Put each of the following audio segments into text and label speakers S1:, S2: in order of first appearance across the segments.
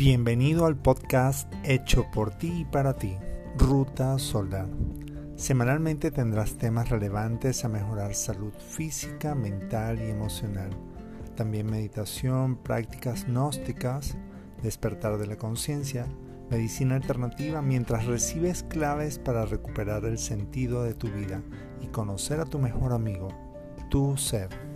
S1: Bienvenido al podcast hecho por ti y para ti, Ruta Soldar. Semanalmente tendrás temas relevantes a mejorar salud física, mental y emocional. También meditación, prácticas gnósticas, despertar de la conciencia, medicina alternativa mientras recibes claves para recuperar el sentido de tu vida y conocer a tu mejor amigo, tu ser.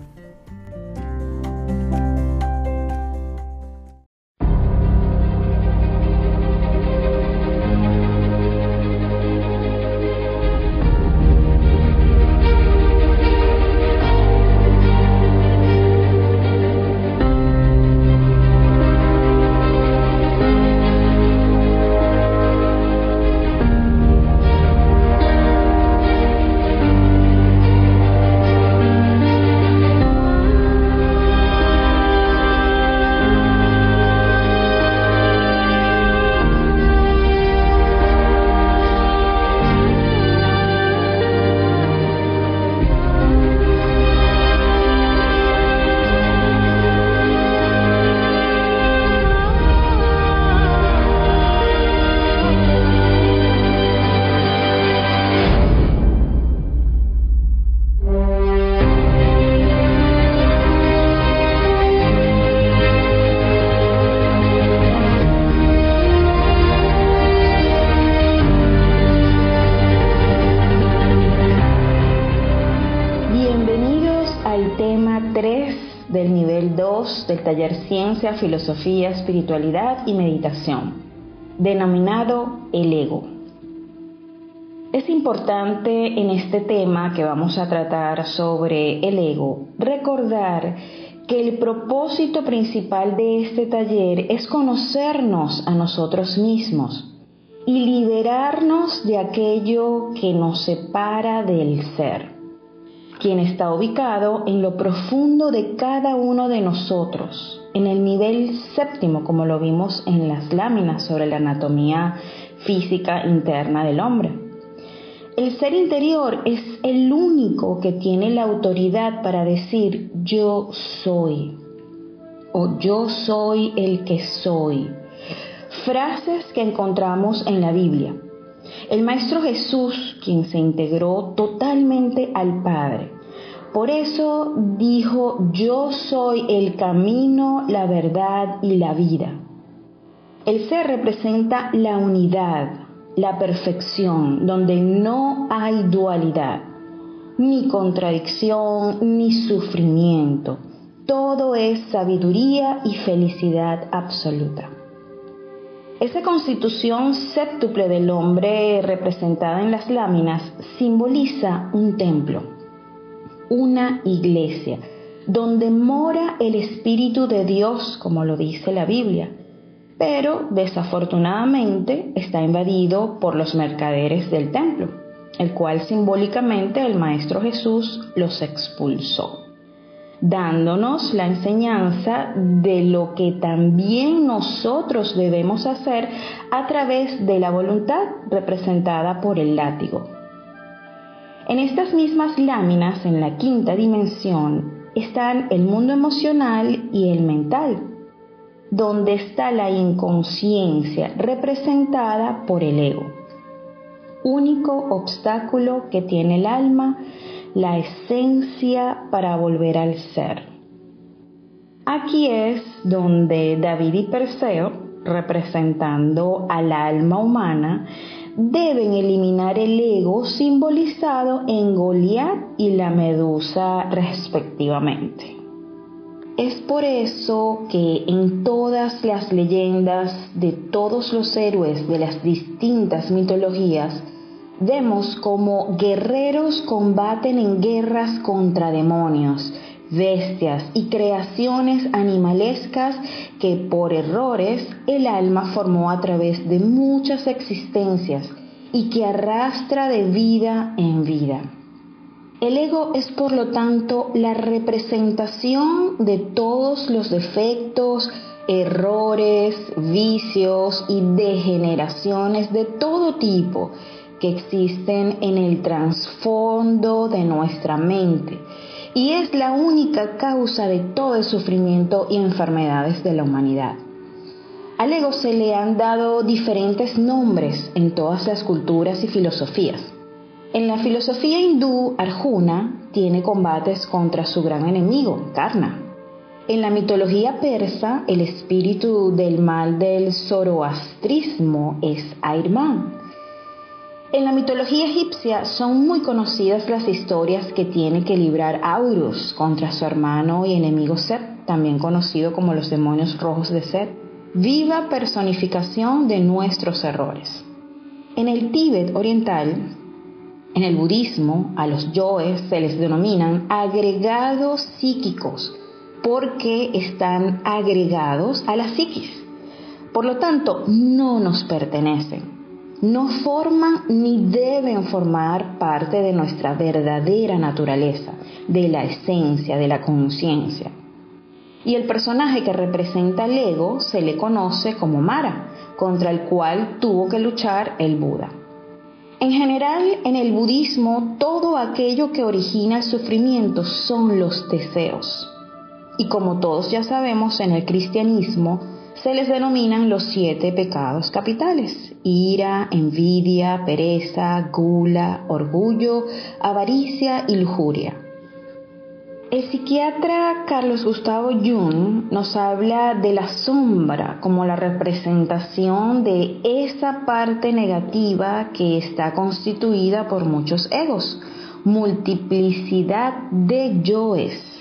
S2: Taller Ciencia, Filosofía, Espiritualidad y Meditación, denominado el ego. Es importante en este tema que vamos a tratar sobre el ego recordar que el propósito principal de este taller es conocernos a nosotros mismos y liberarnos de aquello que nos separa del ser quien está ubicado en lo profundo de cada uno de nosotros, en el nivel séptimo, como lo vimos en las láminas sobre la anatomía física interna del hombre. El ser interior es el único que tiene la autoridad para decir yo soy o yo soy el que soy. Frases que encontramos en la Biblia. El Maestro Jesús, quien se integró totalmente al Padre, por eso dijo, yo soy el camino, la verdad y la vida. El ser representa la unidad, la perfección, donde no hay dualidad, ni contradicción, ni sufrimiento. Todo es sabiduría y felicidad absoluta. Esa constitución séptuple del hombre representada en las láminas simboliza un templo una iglesia, donde mora el Espíritu de Dios, como lo dice la Biblia, pero desafortunadamente está invadido por los mercaderes del templo, el cual simbólicamente el Maestro Jesús los expulsó dándonos la enseñanza de lo que también nosotros debemos hacer a través de la voluntad representada por el látigo. En estas mismas láminas, en la quinta dimensión, están el mundo emocional y el mental, donde está la inconsciencia representada por el ego. Único obstáculo que tiene el alma, la esencia para volver al ser. Aquí es donde David y Perseo, representando al alma humana, deben eliminar el ego simbolizado en Goliat y la medusa respectivamente. Es por eso que en todas las leyendas de todos los héroes de las distintas mitologías vemos como guerreros combaten en guerras contra demonios, bestias y creaciones animalescas que por errores el alma formó a través de muchas existencias y que arrastra de vida en vida. El ego es por lo tanto la representación de todos los defectos, errores, vicios y degeneraciones de todo tipo que existen en el trasfondo de nuestra mente y es la única causa de todo el sufrimiento y enfermedades de la humanidad. Al ego se le han dado diferentes nombres en todas las culturas y filosofías. En la filosofía hindú, Arjuna tiene combates contra su gran enemigo, Karna. En la mitología persa, el espíritu del mal del zoroastrismo es Airman. En la mitología egipcia son muy conocidas las historias que tiene que librar Aurus contra su hermano y enemigo Set, también conocido como los demonios rojos de Set, viva personificación de nuestros errores. En el Tíbet oriental, en el budismo, a los yoes se les denominan agregados psíquicos, porque están agregados a la psiquis. Por lo tanto, no nos pertenecen. No forman ni deben formar parte de nuestra verdadera naturaleza, de la esencia, de la conciencia. Y el personaje que representa el ego se le conoce como Mara, contra el cual tuvo que luchar el Buda. En general, en el budismo, todo aquello que origina el sufrimiento son los deseos. Y como todos ya sabemos, en el cristianismo se les denominan los siete pecados capitales, ira, envidia, pereza, gula, orgullo, avaricia y lujuria. El psiquiatra Carlos Gustavo Jung nos habla de la sombra como la representación de esa parte negativa que está constituida por muchos egos, multiplicidad de yoes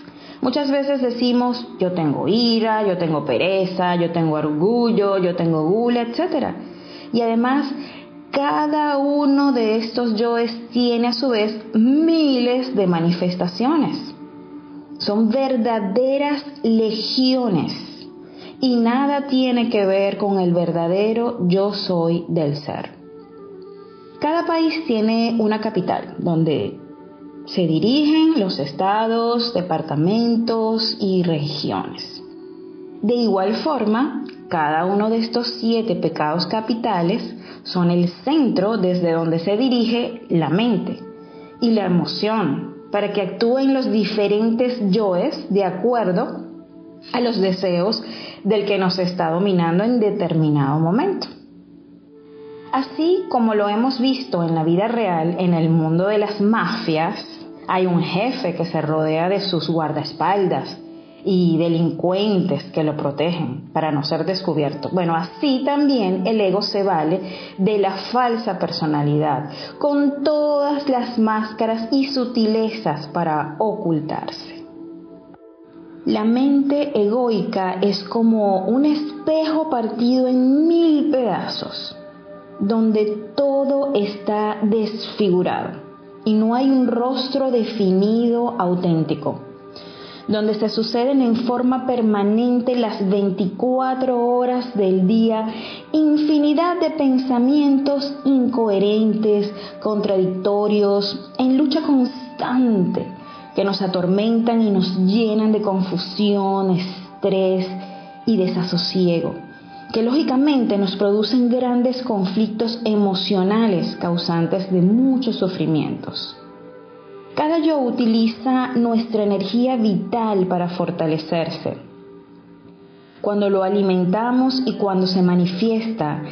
S2: Muchas veces decimos, yo tengo ira, yo tengo pereza, yo tengo orgullo, yo tengo gula, etc. Y además, cada uno de estos yoes tiene a su vez miles de manifestaciones. Son verdaderas legiones y nada tiene que ver con el verdadero yo soy del ser. Cada país tiene una capital donde se dirigen los estados, departamentos y regiones. De igual forma, cada uno de estos siete pecados capitales son el centro desde donde se dirige la mente y la emoción para que actúen los diferentes yoes de acuerdo a los deseos del que nos está dominando en determinado momento. Así como lo hemos visto en la vida real en el mundo de las mafias, hay un jefe que se rodea de sus guardaespaldas y delincuentes que lo protegen para no ser descubierto. Bueno, así también el ego se vale de la falsa personalidad, con todas las máscaras y sutilezas para ocultarse. La mente egoica es como un espejo partido en mil pedazos donde todo está desfigurado y no hay un rostro definido auténtico, donde se suceden en forma permanente las 24 horas del día infinidad de pensamientos incoherentes, contradictorios, en lucha constante, que nos atormentan y nos llenan de confusión, estrés y desasosiego que lógicamente nos producen grandes conflictos emocionales causantes de muchos sufrimientos. Cada yo utiliza nuestra energía vital para fortalecerse. Cuando lo alimentamos y cuando se manifiesta,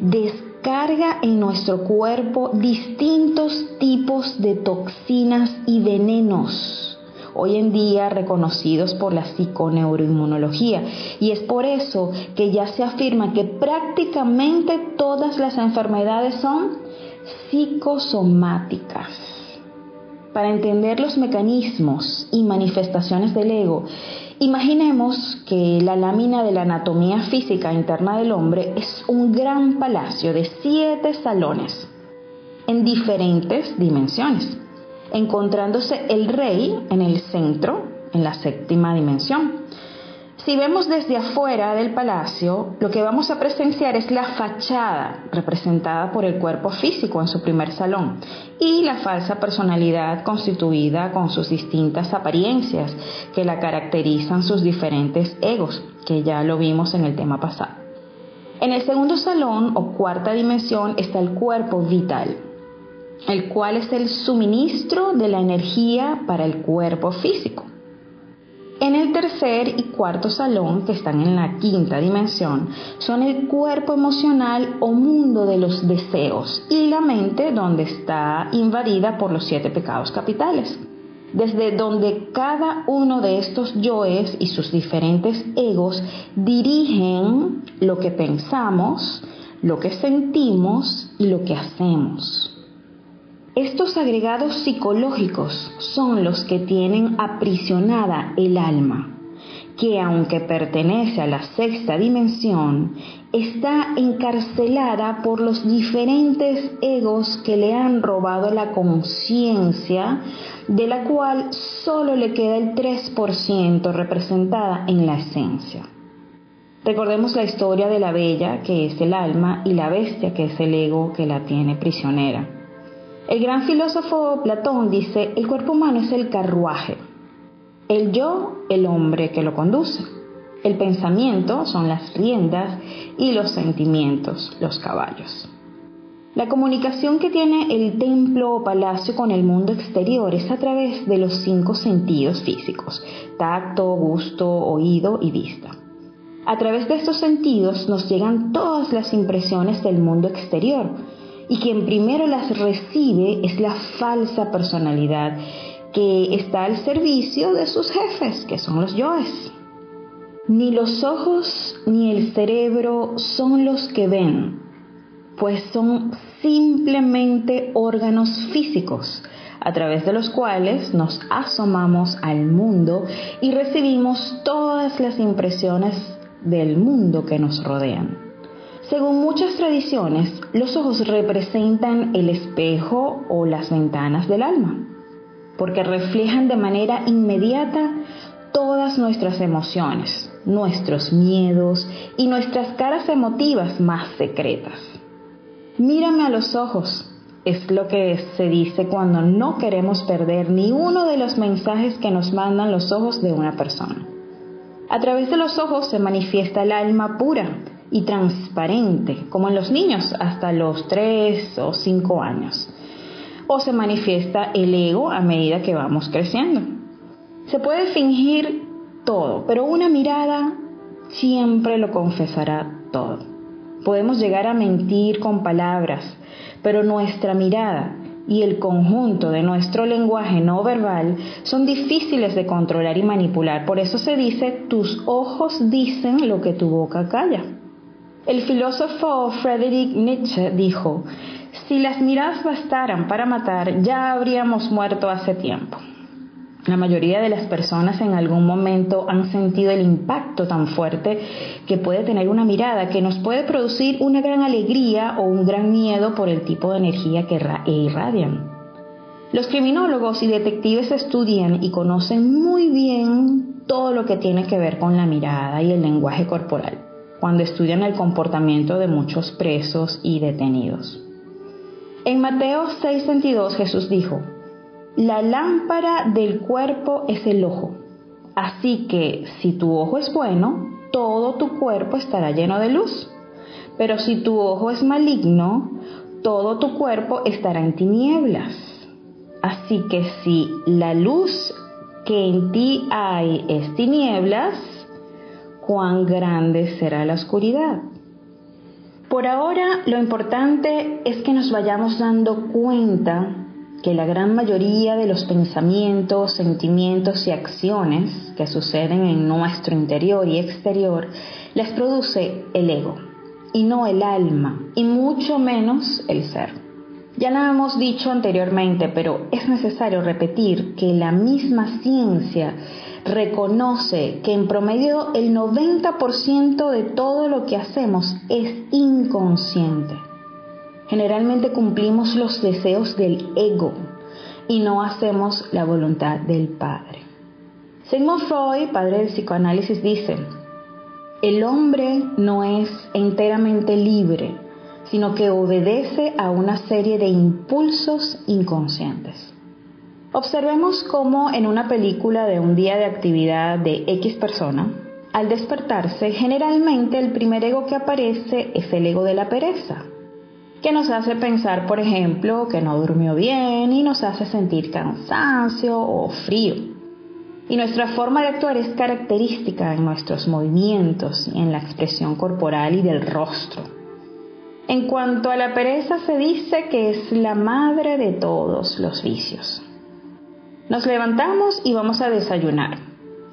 S2: descarga en nuestro cuerpo distintos tipos de toxinas y venenos hoy en día reconocidos por la psiconeuroinmunología. Y es por eso que ya se afirma que prácticamente todas las enfermedades son psicosomáticas. Para entender los mecanismos y manifestaciones del ego, imaginemos que la lámina de la anatomía física interna del hombre es un gran palacio de siete salones en diferentes dimensiones encontrándose el rey en el centro, en la séptima dimensión. Si vemos desde afuera del palacio, lo que vamos a presenciar es la fachada representada por el cuerpo físico en su primer salón y la falsa personalidad constituida con sus distintas apariencias que la caracterizan sus diferentes egos, que ya lo vimos en el tema pasado. En el segundo salón o cuarta dimensión está el cuerpo vital, el cual es el suministro de la energía para el cuerpo físico. En el tercer y cuarto salón, que están en la quinta dimensión, son el cuerpo emocional o mundo de los deseos y la mente donde está invadida por los siete pecados capitales desde donde cada uno de estos yoes y sus diferentes egos dirigen lo que pensamos, lo que sentimos y lo que hacemos. Estos agregados psicológicos son los que tienen aprisionada el alma, que aunque pertenece a la sexta dimensión, está encarcelada por los diferentes egos que le han robado la conciencia, de la cual solo le queda el 3% representada en la esencia. Recordemos la historia de la bella, que es el alma, y la bestia, que es el ego que la tiene prisionera. El gran filósofo Platón dice, el cuerpo humano es el carruaje, el yo, el hombre que lo conduce. El pensamiento son las riendas y los sentimientos, los caballos. La comunicación que tiene el templo o palacio con el mundo exterior es a través de los cinco sentidos físicos, tacto, gusto, oído y vista. A través de estos sentidos nos llegan todas las impresiones del mundo exterior y quien primero las recibe es la falsa personalidad que está al servicio de sus jefes, que son los yoes. Ni los ojos ni el cerebro son los que ven, pues son simplemente órganos físicos a través de los cuales nos asomamos al mundo y recibimos todas las impresiones del mundo que nos rodean. Según muchas tradiciones, los ojos representan el espejo o las ventanas del alma, porque reflejan de manera inmediata todas nuestras emociones, nuestros miedos y nuestras caras emotivas más secretas. Mírame a los ojos, es lo que se dice cuando no queremos perder ni uno de los mensajes que nos mandan los ojos de una persona. A través de los ojos se manifiesta el alma pura y transparente, como en los niños hasta los 3 o 5 años. O se manifiesta el ego a medida que vamos creciendo. Se puede fingir todo, pero una mirada siempre lo confesará todo. Podemos llegar a mentir con palabras, pero nuestra mirada y el conjunto de nuestro lenguaje no verbal son difíciles de controlar y manipular. Por eso se dice, tus ojos dicen lo que tu boca calla. El filósofo Friedrich Nietzsche dijo, si las miradas bastaran para matar, ya habríamos muerto hace tiempo. La mayoría de las personas en algún momento han sentido el impacto tan fuerte que puede tener una mirada que nos puede producir una gran alegría o un gran miedo por el tipo de energía que irradian. Los criminólogos y detectives estudian y conocen muy bien todo lo que tiene que ver con la mirada y el lenguaje corporal cuando estudian el comportamiento de muchos presos y detenidos. En Mateo 6:22 Jesús dijo, la lámpara del cuerpo es el ojo. Así que si tu ojo es bueno, todo tu cuerpo estará lleno de luz. Pero si tu ojo es maligno, todo tu cuerpo estará en tinieblas. Así que si la luz que en ti hay es tinieblas, cuán grande será la oscuridad. Por ahora lo importante es que nos vayamos dando cuenta que la gran mayoría de los pensamientos, sentimientos y acciones que suceden en nuestro interior y exterior las produce el ego y no el alma y mucho menos el ser. Ya lo hemos dicho anteriormente, pero es necesario repetir que la misma ciencia reconoce que en promedio el 90% de todo lo que hacemos es inconsciente. Generalmente cumplimos los deseos del ego y no hacemos la voluntad del Padre. Sigmund Freud, padre del psicoanálisis, dice, el hombre no es enteramente libre, sino que obedece a una serie de impulsos inconscientes. Observemos cómo en una película de un día de actividad de X persona, al despertarse, generalmente el primer ego que aparece es el ego de la pereza, que nos hace pensar, por ejemplo, que no durmió bien y nos hace sentir cansancio o frío. Y nuestra forma de actuar es característica en nuestros movimientos en la expresión corporal y del rostro. En cuanto a la pereza se dice que es la madre de todos los vicios. Nos levantamos y vamos a desayunar.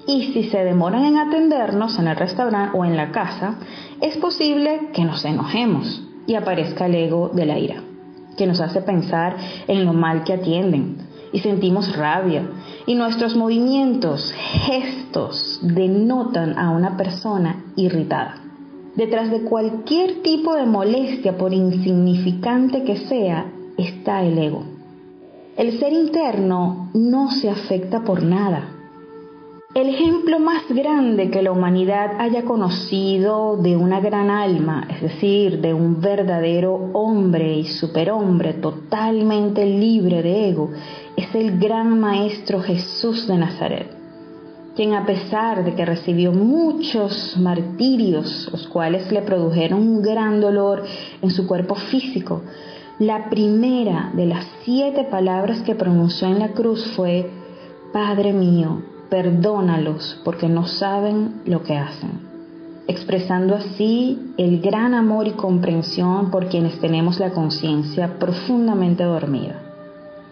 S2: Y si se demoran en atendernos en el restaurante o en la casa, es posible que nos enojemos y aparezca el ego de la ira, que nos hace pensar en lo mal que atienden, y sentimos rabia y nuestros movimientos, gestos denotan a una persona irritada. Detrás de cualquier tipo de molestia, por insignificante que sea, está el ego. El ser interno no se afecta por nada, el ejemplo más grande que la humanidad haya conocido de una gran alma, es decir, de un verdadero hombre y superhombre totalmente libre de ego, es el gran Maestro Jesús de Nazaret, quien a pesar de que recibió muchos martirios, los cuales le produjeron un gran dolor en su cuerpo físico, la primera de las siete palabras que pronunció en la cruz fue, Padre mío, perdónalos porque no saben lo que hacen, expresando así el gran amor y comprensión por quienes tenemos la conciencia profundamente dormida.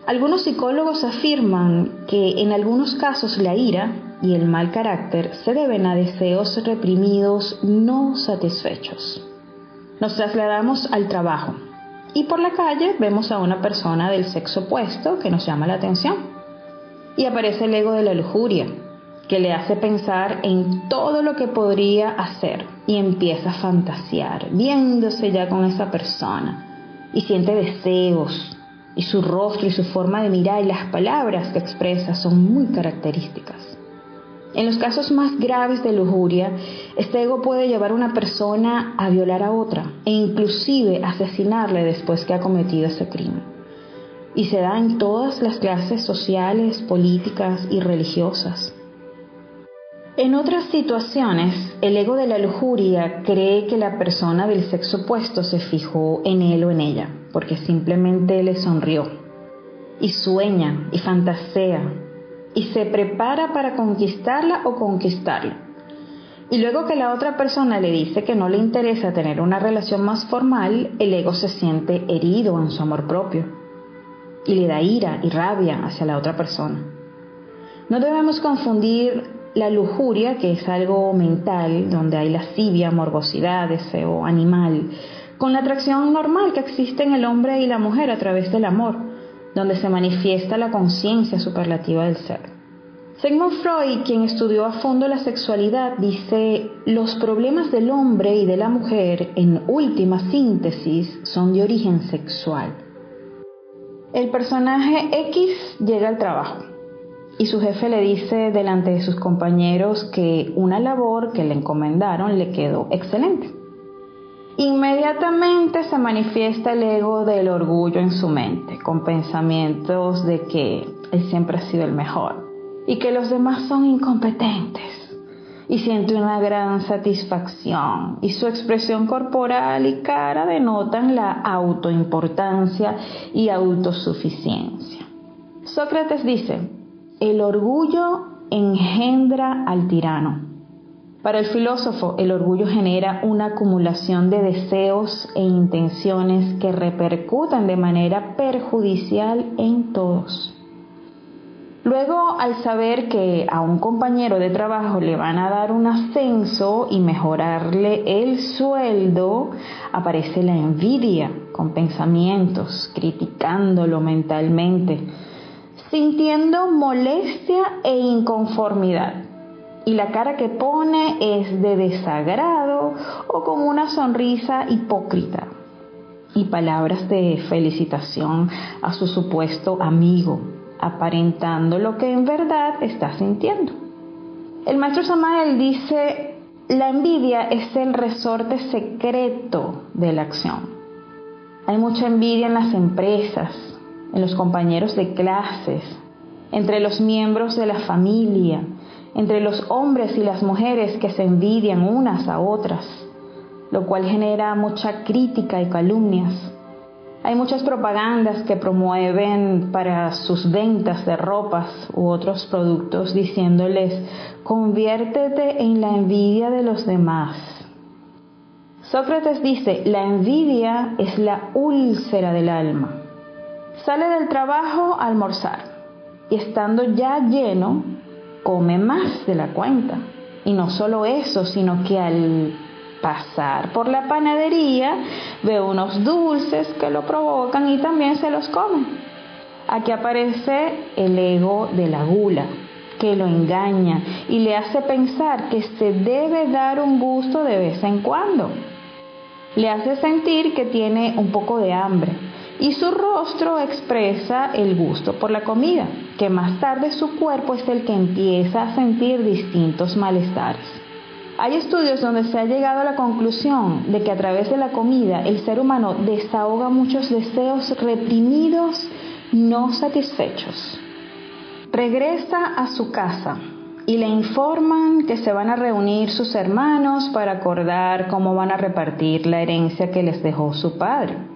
S2: Algunos psicólogos afirman que en algunos casos la ira y el mal carácter se deben a deseos reprimidos no satisfechos. Nos trasladamos al trabajo y por la calle vemos a una persona del sexo opuesto que nos llama la atención y aparece el ego de la lujuria, que le hace pensar en todo lo que podría hacer y empieza a fantasear, viéndose ya con esa persona y siente deseos y su rostro y su forma de mirar y las palabras que expresa son muy características. En los casos más graves de lujuria, este ego puede llevar a una persona a violar a otra e inclusive asesinarle después que ha cometido ese crimen y se da en todas las clases sociales, políticas y religiosas. En otras situaciones, el ego de la lujuria cree que la persona del sexo opuesto se fijó en él o en ella, porque simplemente le sonrió, y sueña y fantasea, y se prepara para conquistarla o conquistarlo. Y luego que la otra persona le dice que no le interesa tener una relación más formal, el ego se siente herido en su amor propio y le da ira y rabia hacia la otra persona. No debemos confundir la lujuria, que es algo mental, donde hay lascivia, morbosidad, deseo animal, con la atracción normal que existe en el hombre y la mujer a través del amor, donde se manifiesta la conciencia superlativa del ser. Sigmund Freud, quien estudió a fondo la sexualidad, dice, los problemas del hombre y de la mujer, en última síntesis, son de origen sexual. El personaje X llega al trabajo y su jefe le dice delante de sus compañeros que una labor que le encomendaron le quedó excelente. Inmediatamente se manifiesta el ego del orgullo en su mente, con pensamientos de que él siempre ha sido el mejor y que los demás son incompetentes y siente una gran satisfacción y su expresión corporal y cara denotan la autoimportancia y autosuficiencia. Sócrates dice, el orgullo engendra al tirano. Para el filósofo, el orgullo genera una acumulación de deseos e intenciones que repercutan de manera perjudicial en todos. Luego, al saber que a un compañero de trabajo le van a dar un ascenso y mejorarle el sueldo, aparece la envidia con pensamientos, criticándolo mentalmente, sintiendo molestia e inconformidad. Y la cara que pone es de desagrado o con una sonrisa hipócrita y palabras de felicitación a su supuesto amigo aparentando lo que en verdad está sintiendo. El maestro Samael dice, la envidia es el resorte secreto de la acción. Hay mucha envidia en las empresas, en los compañeros de clases, entre los miembros de la familia, entre los hombres y las mujeres que se envidian unas a otras, lo cual genera mucha crítica y calumnias Hay muchas propagandas que promueven para sus ventas de ropas u otros productos diciéndoles, conviértete en la envidia de los demás. Sócrates dice, la envidia es la úlcera del alma. Sale del trabajo a almorzar y estando ya lleno, come más de la cuenta. Y no solo eso, sino que al pasar por la panadería, ve unos dulces que lo provocan y también se los come. Aquí aparece el ego de la gula, que lo engaña y le hace pensar que se debe dar un gusto de vez en cuando. Le hace sentir que tiene un poco de hambre y su rostro expresa el gusto por la comida, que más tarde su cuerpo es el que empieza a sentir distintos malestares. Hay estudios donde se ha llegado a la conclusión de que a través de la comida el ser humano desahoga muchos deseos reprimidos no satisfechos. Regresa a su casa y le informan que se van a reunir sus hermanos para acordar cómo van a repartir la herencia que les dejó su padre.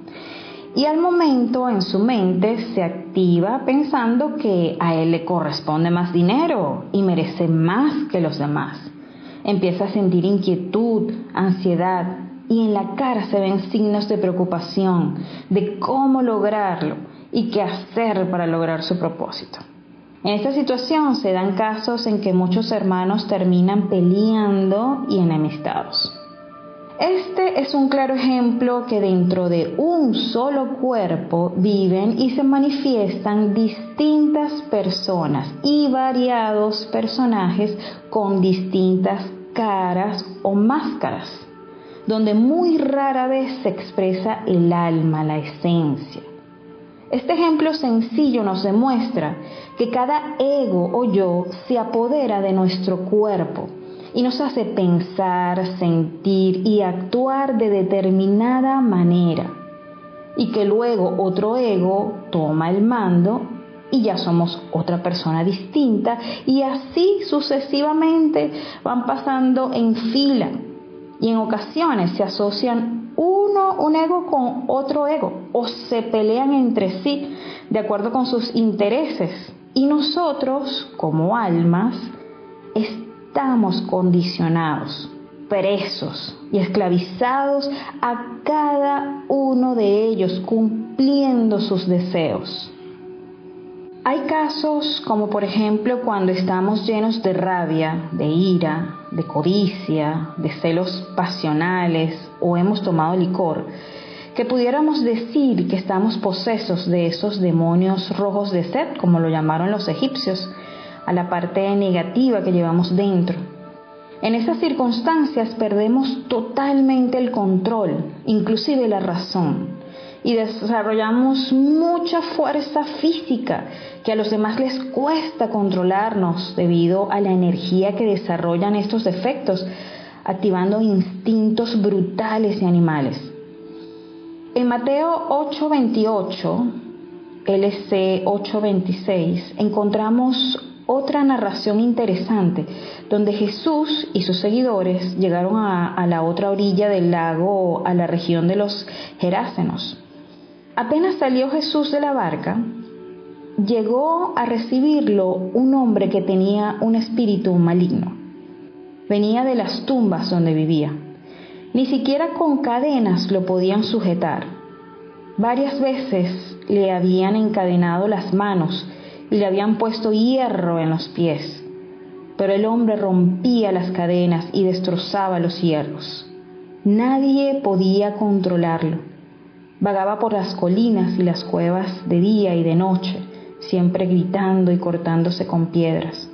S2: Y al momento en su mente se activa pensando que a él le corresponde más dinero y merece más que los demás empieza a sentir inquietud, ansiedad y en la cara se ven signos de preocupación de cómo lograrlo y qué hacer para lograr su propósito. En esta situación se dan casos en que muchos hermanos terminan peleando y enemistados. Este es un claro ejemplo que dentro de un solo cuerpo viven y se manifiestan distintas personas y variados personajes con distintas caras o máscaras, donde muy rara vez se expresa el alma, la esencia. Este ejemplo sencillo nos demuestra que cada ego o yo se apodera de nuestro cuerpo y nos hace pensar, sentir y actuar de determinada manera. Y que luego otro ego toma el mando y ya somos otra persona distinta. Y así sucesivamente van pasando en fila. Y en ocasiones se asocian uno, un ego con otro ego. O se pelean entre sí de acuerdo con sus intereses. Y nosotros como almas estamos condicionados, presos y esclavizados a cada uno de ellos cumpliendo sus deseos. Hay casos como por ejemplo cuando estamos llenos de rabia, de ira, de codicia, de celos pasionales o hemos tomado licor, que pudiéramos decir que estamos posesos de esos demonios rojos de sed, como lo llamaron los egipcios, a la parte negativa que llevamos dentro. En esas circunstancias perdemos totalmente el control, inclusive la razón y desarrollamos mucha fuerza física que a los demás les cuesta controlarnos debido a la energía que desarrollan estos defectos, activando instintos brutales y animales. En Mateo 8:28, LC 8:26, encontramos otra narración interesante, donde Jesús y sus seguidores llegaron a, la otra orilla del lago, a la región de los Gerásenos. Apenas salió Jesús de la barca, llegó a recibirlo un hombre que tenía un espíritu maligno. Venía de las tumbas donde vivía. Ni siquiera con cadenas lo podían sujetar. Varias veces le habían encadenado las manos le habían puesto hierro en los pies. Pero el hombre rompía las cadenas y destrozaba los hierros. Nadie podía controlarlo Vagaba por las colinas y las cuevas de día y de noche, siempre gritando y cortándose con piedras.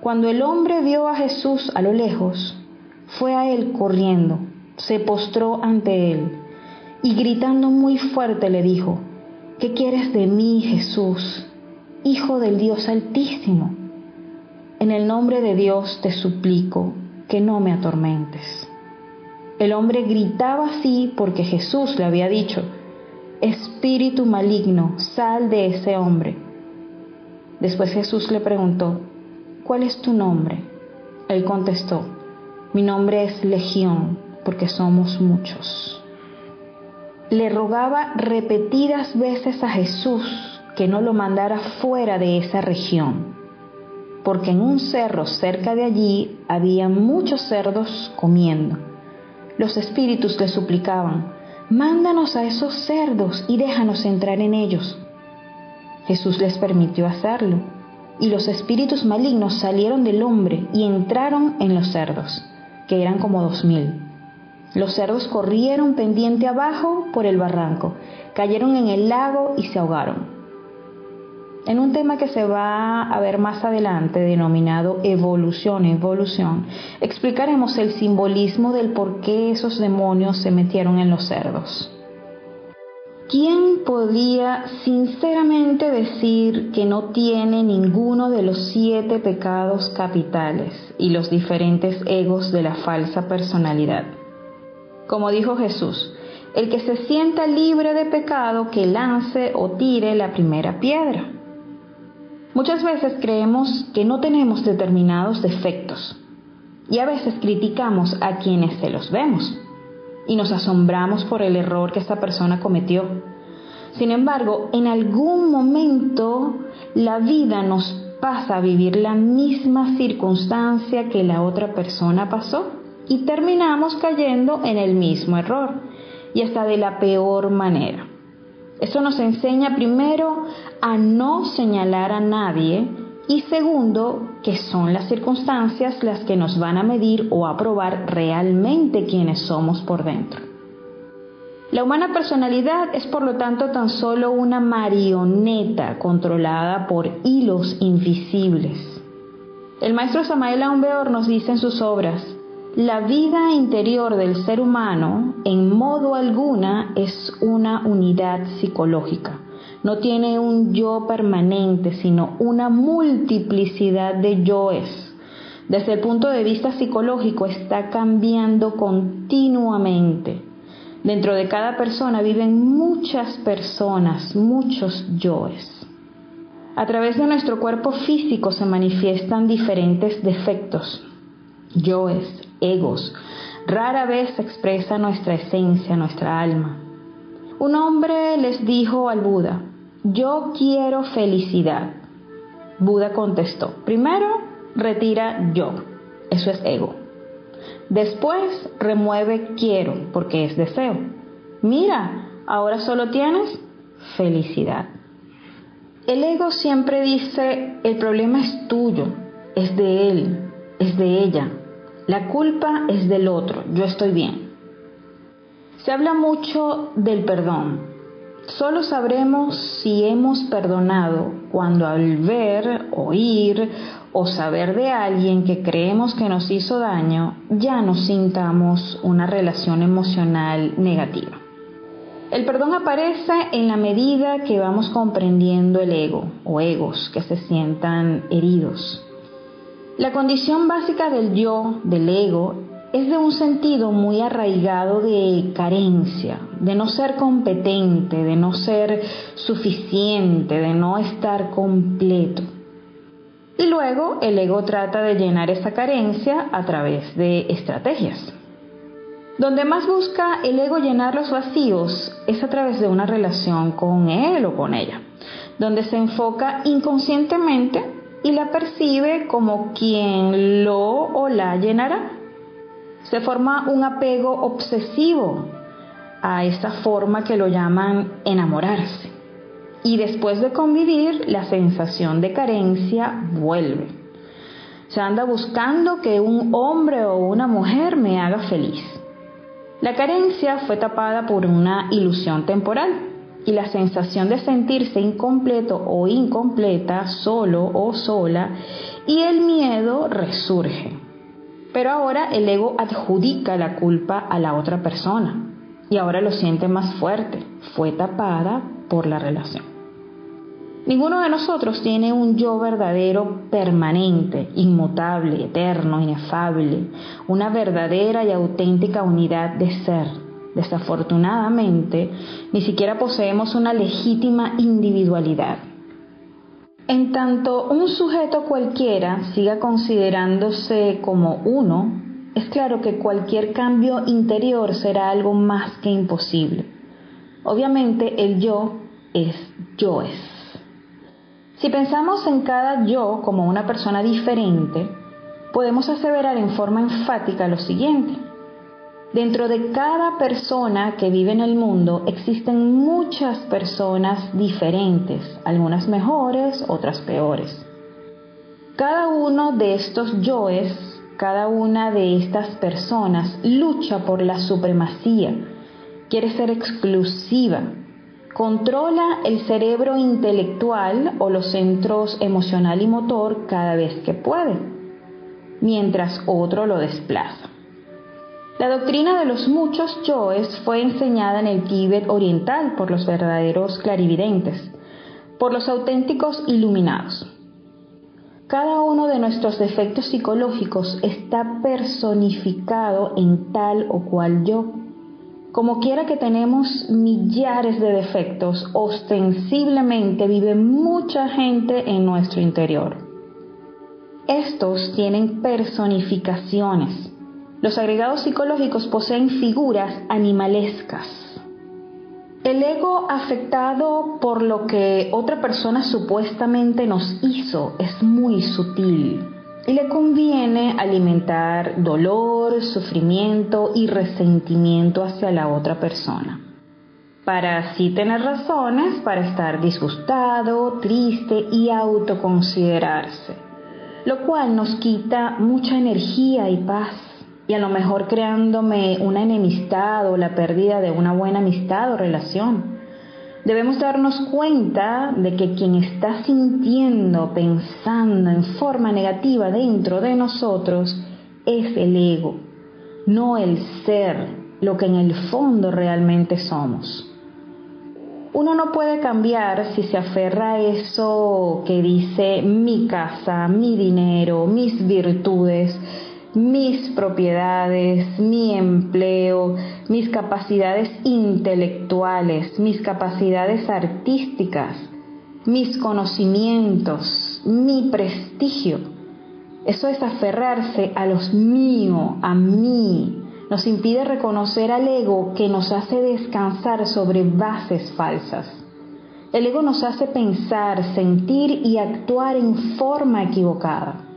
S2: Cuando el hombre vio a Jesús a lo lejos, fue a él corriendo, se postró ante él y gritando muy fuerte le dijo, ¿qué quieres de mí, Jesús, Hijo del Dios Altísimo? En el nombre de Dios te suplico que no me atormentes. El hombre gritaba así porque Jesús le había dicho, Espíritu maligno, sal de ese hombre. Después Jesús le preguntó, ¿cuál es tu nombre? Él contestó, mi nombre es Legión, porque somos muchos. le rogaba repetidas veces a Jesús que no lo mandara fuera de esa región, porque en un cerro cerca de allí había muchos cerdos comiendo. Los espíritus le suplicaban, mándanos a esos cerdos y déjanos entrar en ellos. Jesús les permitió hacerlo, y los espíritus malignos salieron del hombre y entraron en los cerdos, que eran como dos mil. Los cerdos corrieron pendiente abajo por el barranco, cayeron en el lago y se ahogaron. En un tema que se va a ver más adelante, denominado evolución, evolución, explicaremos el simbolismo del por qué esos demonios se metieron en los cerdos. ¿Quién podría sinceramente decir que no tiene ninguno de los siete pecados capitales y los diferentes egos de la falsa personalidad? Como dijo Jesús, el que se sienta libre de pecado que lance o tire la primera piedra. Muchas veces creemos que no tenemos determinados defectos y a veces criticamos a quienes se los vemos y nos asombramos por el error que esa persona cometió. Sin embargo, en algún momento la vida nos pasa a vivir la misma circunstancia que la otra persona pasó y terminamos cayendo en el mismo error y hasta de la peor manera. Eso nos enseña primero a no señalar a nadie y segundo que son las circunstancias las que nos van a medir o a probar realmente quiénes somos por dentro. La humana personalidad es por lo tanto tan solo una marioneta controlada por hilos invisibles. El maestro Samael Aumbeor nos dice en sus obras, la vida interior del ser humano en modo alguna es una unidad psicológica. No tiene un yo permanente, sino una multiplicidad de yoes. Desde el punto de vista psicológico está cambiando continuamente. Dentro de cada persona viven muchas personas, muchos yoes. A través de nuestro cuerpo físico se manifiestan diferentes defectos, yoes, egos. Rara vez se expresa nuestra esencia, nuestra alma. Un hombre les dijo al Buda, yo quiero felicidad. Buda contestó, primero retira yo, eso es ego. Después remueve quiero, porque es deseo. Mira, ahora solo tienes felicidad. El ego siempre dice, el problema es tuyo, es de él, es de ella. La culpa es del otro, yo estoy bien. Se habla mucho del perdón. Solo sabremos si hemos perdonado cuando al ver, oír o saber de alguien que creemos que nos hizo daño, ya nos sintamos una relación emocional negativa. El perdón aparece en la medida que vamos comprendiendo el ego o egos que se sientan heridos. La condición básica del yo, del ego, es de un sentido muy arraigado de carencia, de no ser competente, de no ser suficiente, de no estar completo. Y luego el ego trata de llenar esa carencia a través de estrategias. Donde más busca el ego llenar los vacíos es a través de una relación con él o con ella, donde se enfoca inconscientemente y la percibe como quien lo o la llenará. Se forma un apego obsesivo a esa forma que lo llaman enamorarse. Y después de convivir, la sensación de carencia vuelve. Se anda buscando que un hombre o una mujer me haga feliz. La carencia fue tapada por una ilusión temporal, y la sensación de sentirse incompleto o incompleta, solo o sola, y el miedo resurge. Pero ahora el ego adjudica la culpa a la otra persona y ahora lo siente más fuerte, fue tapada por la relación. Ninguno de nosotros tiene un yo verdadero permanente, inmutable, eterno, inefable, una verdadera y auténtica unidad de ser Desafortunadamente, ni siquiera poseemos una legítima individualidad. En tanto un sujeto cualquiera siga considerándose como uno, es claro que cualquier cambio interior será algo más que imposible. Obviamente el yo es yoes. Si pensamos en cada yo como una persona diferente, podemos aseverar en forma enfática lo siguiente. Dentro de cada persona que vive en el mundo existen muchas personas diferentes, algunas mejores, otras peores. Cada uno de estos yoes, cada una de estas personas lucha por la supremacía, quiere ser exclusiva, controla el cerebro intelectual o los centros emocional y motor cada vez que puede, mientras otro lo desplaza. La doctrina de los muchos yoes fue enseñada en el Tíbet oriental por los verdaderos clarividentes, por los auténticos iluminados. Cada uno de nuestros defectos psicológicos está personificado en tal o cual yo. Como quiera que tenemos millares de defectos, ostensiblemente vive mucha gente en nuestro interior. Estos tienen personificaciones los agregados psicológicos poseen figuras animalescas. El ego afectado por lo que otra persona supuestamente nos hizo es muy sutil y le conviene alimentar dolor, sufrimiento y resentimiento hacia la otra persona. Para así tener razones para estar disgustado, triste y autoconsiderarse, lo cual nos quita mucha energía y paz y a lo mejor creándome una enemistad o la pérdida de una buena amistad o relación. Debemos darnos cuenta de que quien está sintiendo, pensando en forma negativa dentro de nosotros es el ego, no el ser, lo que en el fondo realmente somos. Uno no puede cambiar si se aferra a eso que dice mi casa, mi dinero, mis virtudes, mis propiedades, mi empleo, mis capacidades intelectuales, mis capacidades artísticas, mis conocimientos, mi prestigio. Eso es aferrarse a los mío, a mí. Nos impide reconocer al ego que nos hace descansar sobre bases falsas. El ego nos hace pensar, sentir y actuar en forma equivocada.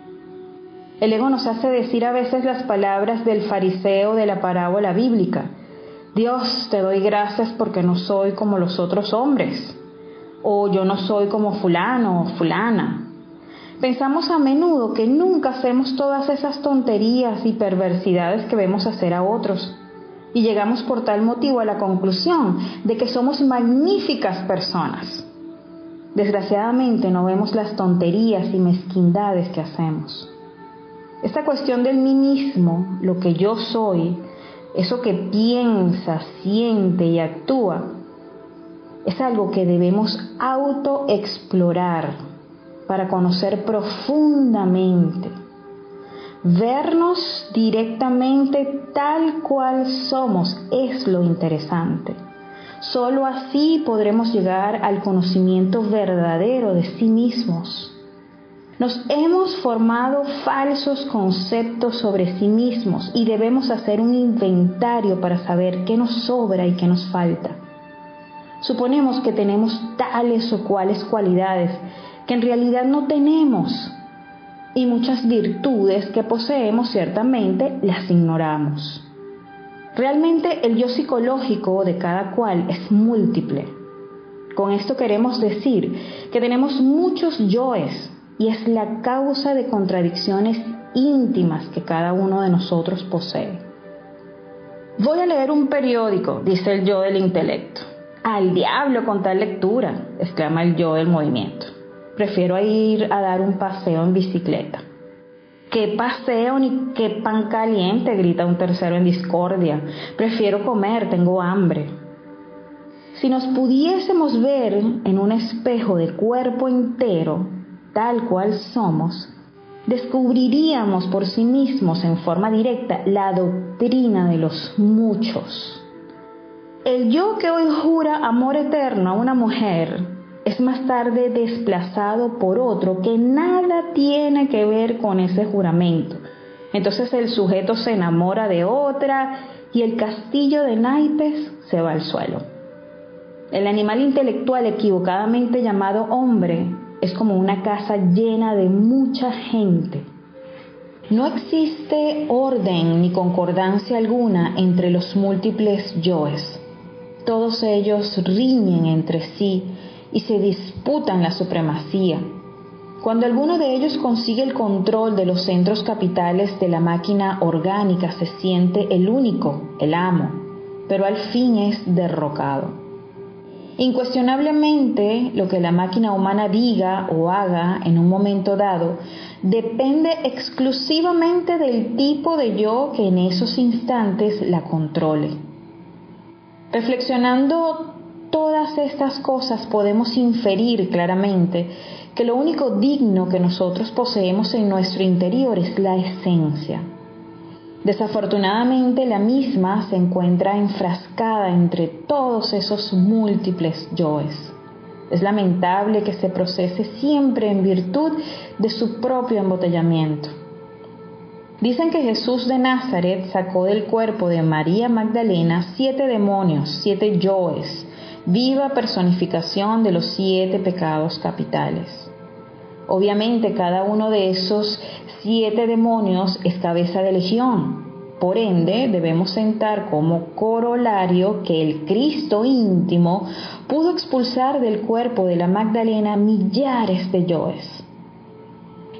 S2: El ego nos hace decir a veces las palabras del fariseo de la parábola bíblica. Dios, te doy gracias porque no soy como los otros hombres. O yo no soy como fulano o fulana. Pensamos a menudo que nunca hacemos todas esas tonterías y perversidades que vemos hacer a otros. Y llegamos por tal motivo a la conclusión de que somos magníficas personas. Desgraciadamente no vemos las tonterías y mezquindades que hacemos. Esta cuestión del mí mismo, lo que yo soy, eso que piensa, siente y actúa, es algo que debemos autoexplorar para conocer profundamente. Vernos directamente tal cual somos es lo interesante. Solo así podremos llegar al conocimiento verdadero de sí mismos. Nos hemos formado falsos conceptos sobre sí mismos y debemos hacer un inventario para saber qué nos sobra y qué nos falta. Suponemos que tenemos tales o cuales cualidades que en realidad no tenemos y muchas virtudes que poseemos ciertamente las ignoramos. Realmente el yo psicológico de cada cual es múltiple. Con esto queremos decir que tenemos muchos yoes y es la causa de contradicciones íntimas que cada uno de nosotros posee. Voy a leer un periódico, dice el yo del intelecto. Al diablo con tal lectura, exclama el yo del movimiento. Prefiero ir a dar un paseo en bicicleta. ¿Qué paseo ni qué pan caliente? grita un tercero en discordia. Prefiero comer, tengo hambre. Si nos pudiésemos ver en un espejo de cuerpo entero, tal cual somos, descubriríamos por sí mismos en forma directa la doctrina de los muchos. El yo que hoy jura amor eterno a una mujer es más tarde desplazado por otro que nada tiene que ver con ese juramento. Entonces el sujeto se enamora de otra y el castillo de naipes se va al suelo. El animal intelectual equivocadamente llamado hombre es como una casa llena de mucha gente. No existe orden ni concordancia alguna entre los múltiples yoes. Todos ellos riñen entre sí y se disputan la supremacía. Cuando alguno de ellos consigue el control de los centros capitales de la máquina orgánica, se siente el único, el amo, pero al fin es derrocado. Incuestionablemente, lo que la máquina humana diga o haga en un momento dado depende exclusivamente del tipo de yo que en esos instantes la controle. Reflexionando todas estas cosas podemos inferir claramente que lo único digno que nosotros poseemos en nuestro interior es la esencia. Desafortunadamente la misma se encuentra enfrascada entre todos esos múltiples yoes. Es lamentable que se procese siempre en virtud de su propio embotellamiento. Dicen que Jesús de Nazaret sacó del cuerpo de María Magdalena siete demonios, siete yoes, viva personificación de los siete pecados capitales. Obviamente cada uno de esos siete demonios es cabeza de legión. Por ende, debemos sentar como corolario que el Cristo íntimo pudo expulsar del cuerpo de la Magdalena millares de yoes.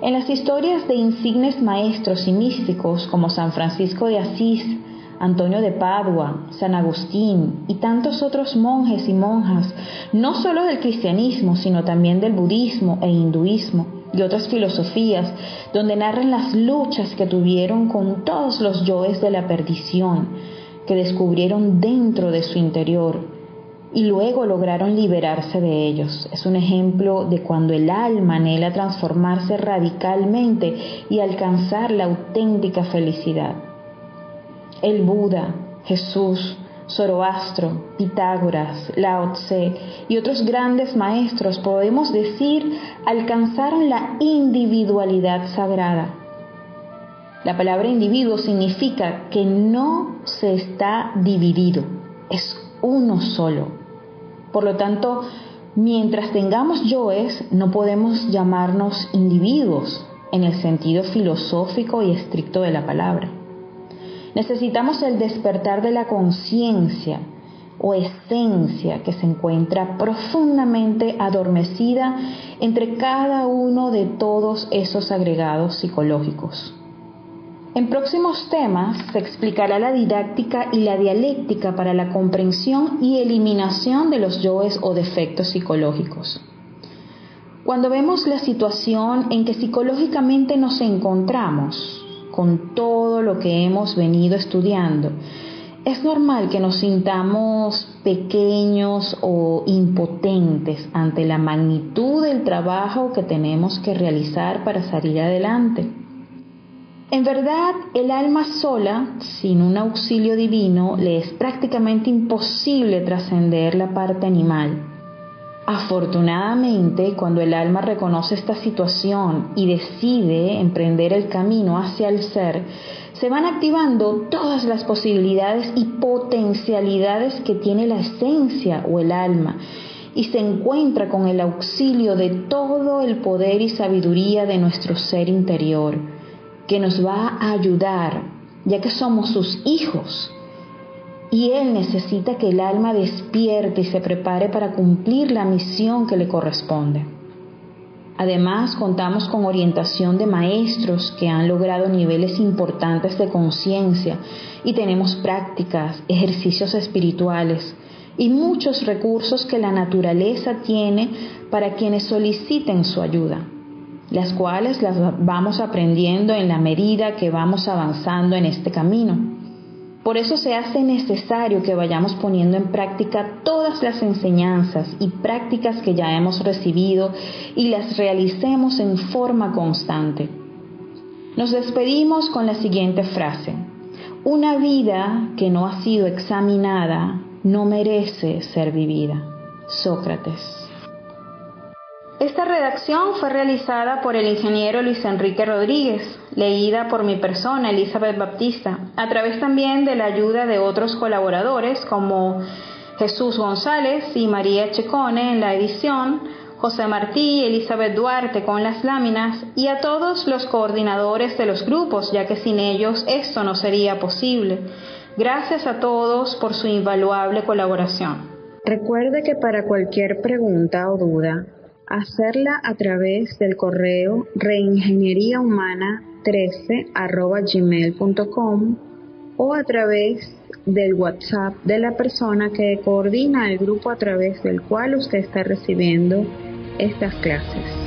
S2: En las historias de insignes maestros y místicos como San Francisco de Asís, Antonio de Padua, San Agustín y tantos otros monjes y monjas, no solo del cristianismo, sino también del budismo e hinduismo y otras filosofías, donde narran las luchas que tuvieron con todos los yoes de la perdición, que descubrieron dentro de su interior y luego lograron liberarse de ellos. Es un ejemplo de cuando el alma anhela transformarse radicalmente y alcanzar la auténtica felicidad. El Buda, Jesús, Zoroastro, Pitágoras, Lao Tse y otros grandes maestros, podemos decir, alcanzaron la individualidad sagrada. La palabra individuo significa que no se está dividido, es uno solo. Por lo tanto, mientras tengamos yoes, no podemos llamarnos individuos en el sentido filosófico y estricto de la palabra. Necesitamos el despertar de la conciencia o esencia que se encuentra profundamente adormecida entre cada uno de todos esos agregados psicológicos. En próximos temas se explicará la didáctica y la dialéctica para la comprensión y eliminación de los yoes o defectos psicológicos. Cuando vemos la situación en que psicológicamente nos encontramos, con todo lo que hemos venido estudiando, es normal que nos sintamos pequeños o impotentes ante la magnitud del trabajo que tenemos que realizar para salir adelante. En verdad, el alma sola, sin un auxilio divino, le es prácticamente imposible trascender la parte animal. Afortunadamente, cuando el alma reconoce esta situación y decide emprender el camino hacia el ser, se van activando todas las posibilidades y potencialidades que tiene la esencia o el alma y se encuentra con el auxilio de todo el poder y sabiduría de nuestro ser interior que nos va a ayudar, ya que somos sus hijos. Y Él necesita que el alma despierte y se prepare para cumplir la misión que le corresponde. Además, contamos con orientación de maestros que han logrado niveles importantes de conciencia y tenemos prácticas, ejercicios espirituales y muchos recursos que la naturaleza tiene para quienes soliciten su ayuda las cuales las vamos aprendiendo en la medida que vamos avanzando en este camino. Por eso se hace necesario que vayamos poniendo en práctica todas las enseñanzas y prácticas que ya hemos recibido y las realicemos en forma constante. Nos despedimos con la siguiente frase. Una vida que no ha sido examinada no merece ser vivida. Sócrates. Esta redacción fue realizada por el ingeniero Luis Enrique Rodríguez, leída por mi persona, Elizabeth Baptista, a través también de la ayuda de otros colaboradores como
S3: Jesús González y María Checone en la edición, José Martí y Elizabeth Duarte con las láminas y a todos los coordinadores de los grupos, ya que sin ellos esto no sería posible. Gracias a todos por su invaluable colaboración.
S2: Recuerde que para cualquier pregunta o duda, hacerla a través del correo reingenieriahumana13 o a través del WhatsApp de la persona que coordina el grupo a través del cual usted está recibiendo estas clases.